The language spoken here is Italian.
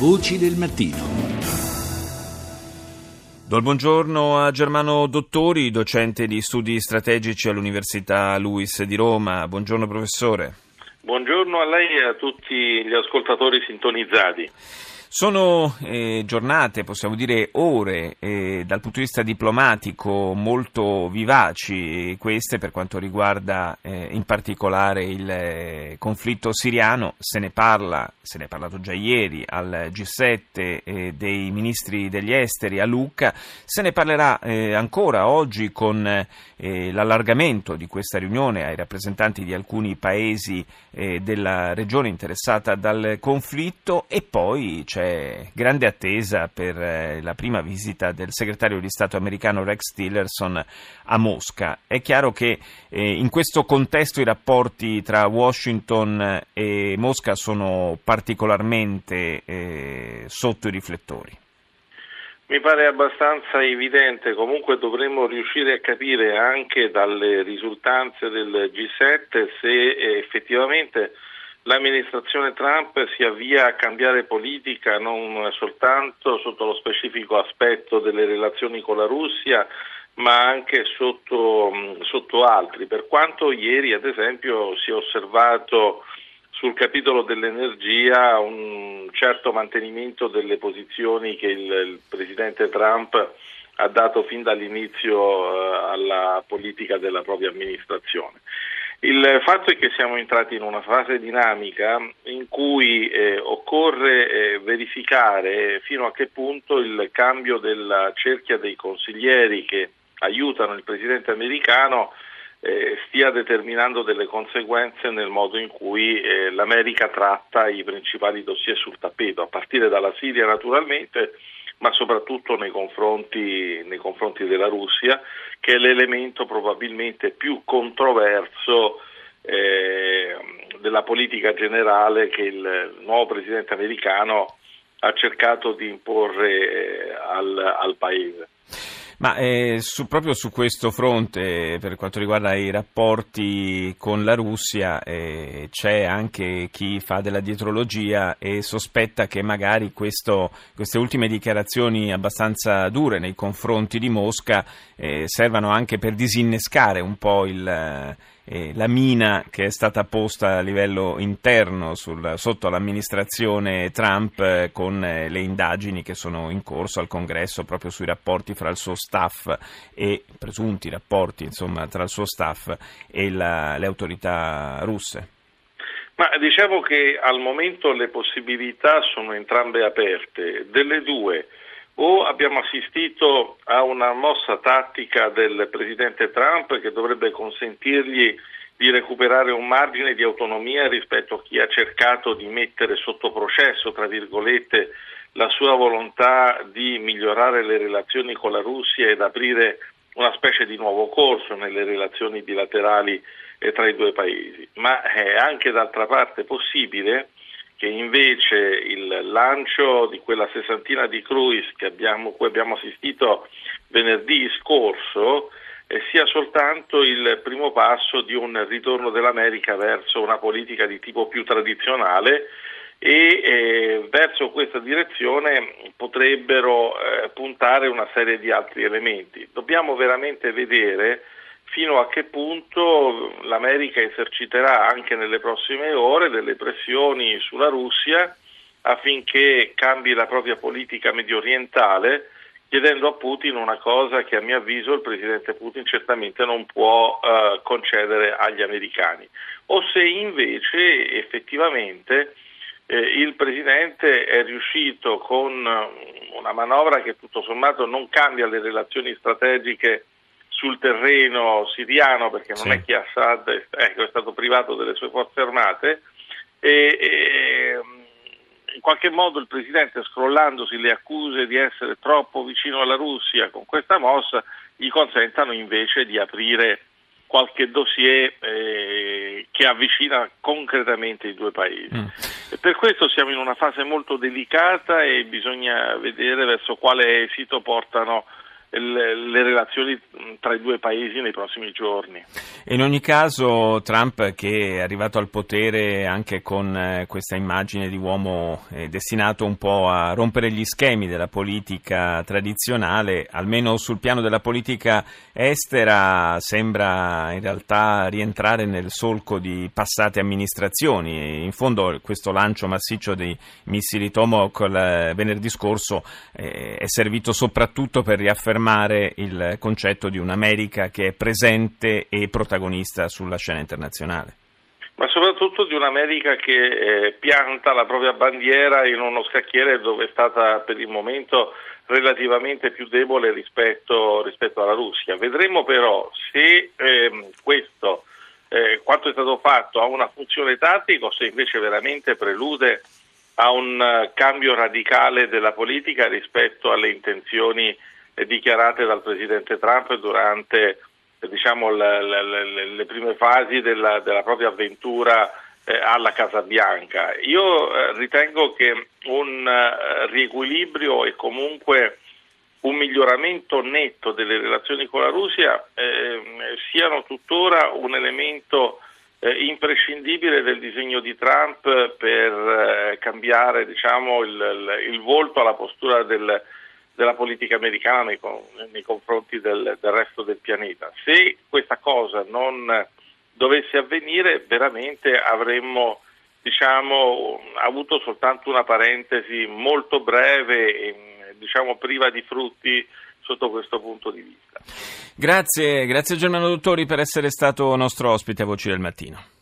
Voci del mattino. Do il buongiorno a Germano Dottori, docente di studi strategici all'Università Luis di Roma. Buongiorno professore. Buongiorno a lei e a tutti gli ascoltatori sintonizzati. Sono eh, giornate, possiamo dire ore, eh, dal punto di vista diplomatico molto vivaci, queste per quanto riguarda eh, in particolare il eh, conflitto siriano. Se ne parla, se ne è parlato già ieri al G7 eh, dei ministri degli esteri a Lucca, se ne parlerà eh, ancora oggi con l'allargamento di questa riunione ai rappresentanti di alcuni paesi della regione interessata dal conflitto e poi c'è c'è grande attesa per eh, la prima visita del segretario di Stato americano Rex Tillerson a Mosca. È chiaro che eh, in questo contesto i rapporti tra Washington e Mosca sono particolarmente eh, sotto i riflettori. Mi pare abbastanza evidente, comunque dovremmo riuscire a capire anche dalle risultanze del G7 se effettivamente l'amministrazione Trump si avvia a cambiare politica non soltanto sotto lo specifico aspetto delle relazioni con la Russia, ma anche sotto, sotto altri. Per quanto ieri, ad esempio, si è osservato sul capitolo dell'energia un certo mantenimento delle posizioni che il, il presidente Trump ha dato fin dall'inizio eh, alla politica della propria amministrazione. Il fatto è che siamo entrati in una fase dinamica in cui eh, occorre eh, verificare fino a che punto il cambio della cerchia dei consiglieri che aiutano il presidente americano eh, stia determinando delle conseguenze nel modo in cui eh, l'America tratta i principali dossier sul tappeto, a partire dalla Siria naturalmente, ma soprattutto nei confronti, nei confronti della Russia, che è l'elemento probabilmente più controverso eh, della politica generale che il nuovo presidente americano ha cercato di imporre eh, al, al Paese. Ma eh, su, proprio su questo fronte, per quanto riguarda i rapporti con la Russia, eh, c'è anche chi fa della dietrologia e sospetta che magari questo, queste ultime dichiarazioni abbastanza dure nei confronti di Mosca eh, servano anche per disinnescare un po' il eh, la mina che è stata posta a livello interno sul, sotto l'amministrazione Trump eh, con eh, le indagini che sono in corso al congresso proprio sui rapporti fra il suo staff e presunti rapporti insomma, tra il suo staff e la, le autorità russe. Ma diciamo che al momento le possibilità sono entrambe aperte. Delle due, o abbiamo assistito a una mossa tattica del presidente Trump che dovrebbe consentirgli di recuperare un margine di autonomia rispetto a chi ha cercato di mettere sotto processo, tra virgolette, la sua volontà di migliorare le relazioni con la Russia ed aprire una specie di nuovo corso nelle relazioni bilaterali tra i due paesi. Ma è anche d'altra parte possibile che invece il lancio di quella sessantina di cruise che abbiamo, cui abbiamo assistito venerdì scorso eh, sia soltanto il primo passo di un ritorno dell'America verso una politica di tipo più tradizionale e eh, verso questa direzione potrebbero eh, puntare una serie di altri elementi. Dobbiamo veramente vedere fino a che punto l'America eserciterà anche nelle prossime ore delle pressioni sulla Russia affinché cambi la propria politica medio orientale chiedendo a Putin una cosa che a mio avviso il presidente Putin certamente non può uh, concedere agli americani. O se invece effettivamente eh, il presidente è riuscito con una manovra che tutto sommato non cambia le relazioni strategiche sul terreno siriano, perché non sì. è che Assad ecco, è stato privato delle sue forze armate, e, e, in qualche modo il Presidente, scrollandosi le accuse di essere troppo vicino alla Russia con questa mossa, gli consentano invece di aprire qualche dossier eh, che avvicina concretamente i due paesi. Mm. per questo siamo in una fase molto delicata e bisogna vedere verso quale esito portano le relazioni tra i due paesi nei prossimi giorni. In ogni caso Trump che è arrivato al potere anche con eh, questa immagine di uomo eh, destinato un po' a rompere gli schemi della politica tradizionale, almeno sul piano della politica estera sembra in realtà rientrare nel solco di passate amministrazioni. In fondo questo lancio massiccio dei missili Tomahawk venerdì scorso eh, è servito soprattutto per riaffermare affermare il concetto di un'America che è presente e protagonista sulla scena internazionale. Ma soprattutto di un'America che eh, pianta la propria bandiera in uno scacchiere dove è stata per il momento relativamente più debole rispetto, rispetto alla Russia. Vedremo però se eh, questo, eh, quanto è stato fatto ha una funzione tattica o se invece veramente prelude a un uh, cambio radicale della politica rispetto alle intenzioni dichiarate dal Presidente Trump durante diciamo, le, le, le, prime fasi della, della propria avventura eh, alla Casa Bianca. Io eh, ritengo che un eh, riequilibrio e comunque un miglioramento netto delle relazioni con la Russia ehm, siano tuttora un elemento eh, imprescindibile del disegno di Trump per eh, cambiare diciamo, il, il volto alla postura del della politica americana nei, nei confronti del, del, resto del pianeta. Se questa cosa non dovesse avvenire, veramente avremmo diciamo, avuto soltanto una parentesi molto breve e diciamo, priva di frutti sotto questo punto di vista. Grazie, grazie Germano Dottori per essere stato nostro ospite a Voci del Mattino.